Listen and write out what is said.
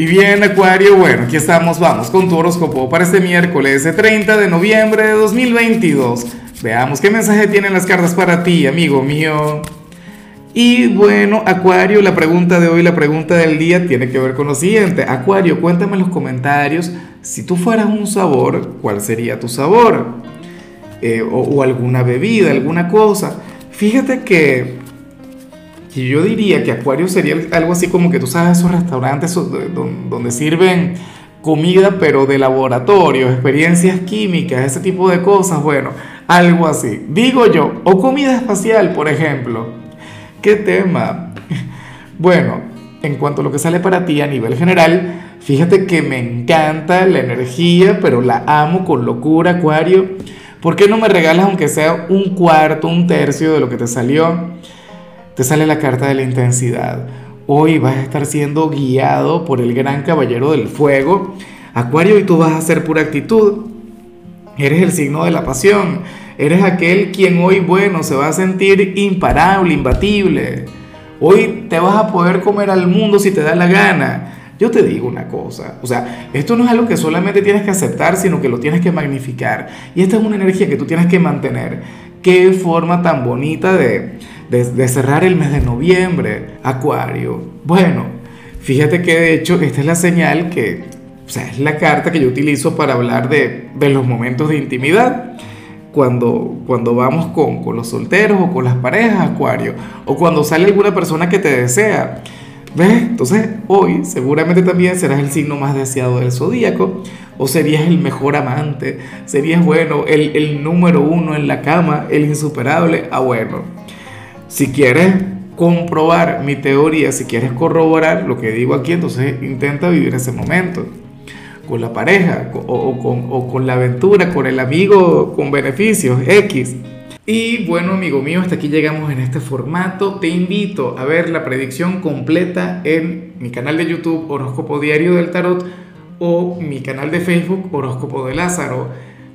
Y bien, Acuario, bueno, aquí estamos, vamos con tu horóscopo para este miércoles 30 de noviembre de 2022. Veamos qué mensaje tienen las cartas para ti, amigo mío. Y bueno, Acuario, la pregunta de hoy, la pregunta del día tiene que ver con lo siguiente. Acuario, cuéntame en los comentarios, si tú fueras un sabor, ¿cuál sería tu sabor? Eh, o, o alguna bebida, alguna cosa. Fíjate que y yo diría que Acuario sería algo así como que tú sabes esos restaurantes donde sirven comida pero de laboratorio, experiencias químicas, ese tipo de cosas, bueno, algo así. Digo yo, o comida espacial, por ejemplo. ¿Qué tema? Bueno, en cuanto a lo que sale para ti a nivel general, fíjate que me encanta la energía, pero la amo con locura, Acuario. ¿Por qué no me regalas aunque sea un cuarto, un tercio de lo que te salió? Te sale la carta de la intensidad. Hoy vas a estar siendo guiado por el gran caballero del fuego. Acuario, y tú vas a ser pura actitud. Eres el signo de la pasión. Eres aquel quien hoy, bueno, se va a sentir imparable, imbatible. Hoy te vas a poder comer al mundo si te da la gana. Yo te digo una cosa, o sea, esto no es algo que solamente tienes que aceptar, sino que lo tienes que magnificar. Y esta es una energía que tú tienes que mantener. Qué forma tan bonita de, de, cerrar el mes de noviembre, Acuario. Bueno, fíjate que de hecho esta es la señal que, o sea, es la carta que yo utilizo para hablar de, de los momentos de intimidad. Cuando, cuando vamos con, con los solteros o con las parejas, Acuario, o cuando sale alguna persona que te desea. ¿Ves? Entonces hoy seguramente también serás el signo más deseado del zodíaco, o serías el mejor amante, serías bueno, el, el número uno en la cama, el insuperable. Ah, bueno, si quieres comprobar mi teoría, si quieres corroborar lo que digo aquí, entonces intenta vivir ese momento con la pareja o, con, la aventura, con el amigo con beneficios X. Y bueno, amigo mío, hasta aquí llegamos en este formato. Te invito a ver la predicción completa en mi canal de YouTube Horóscopo Diario del Tarot o mi canal de Facebook Horóscopo de Lázaro.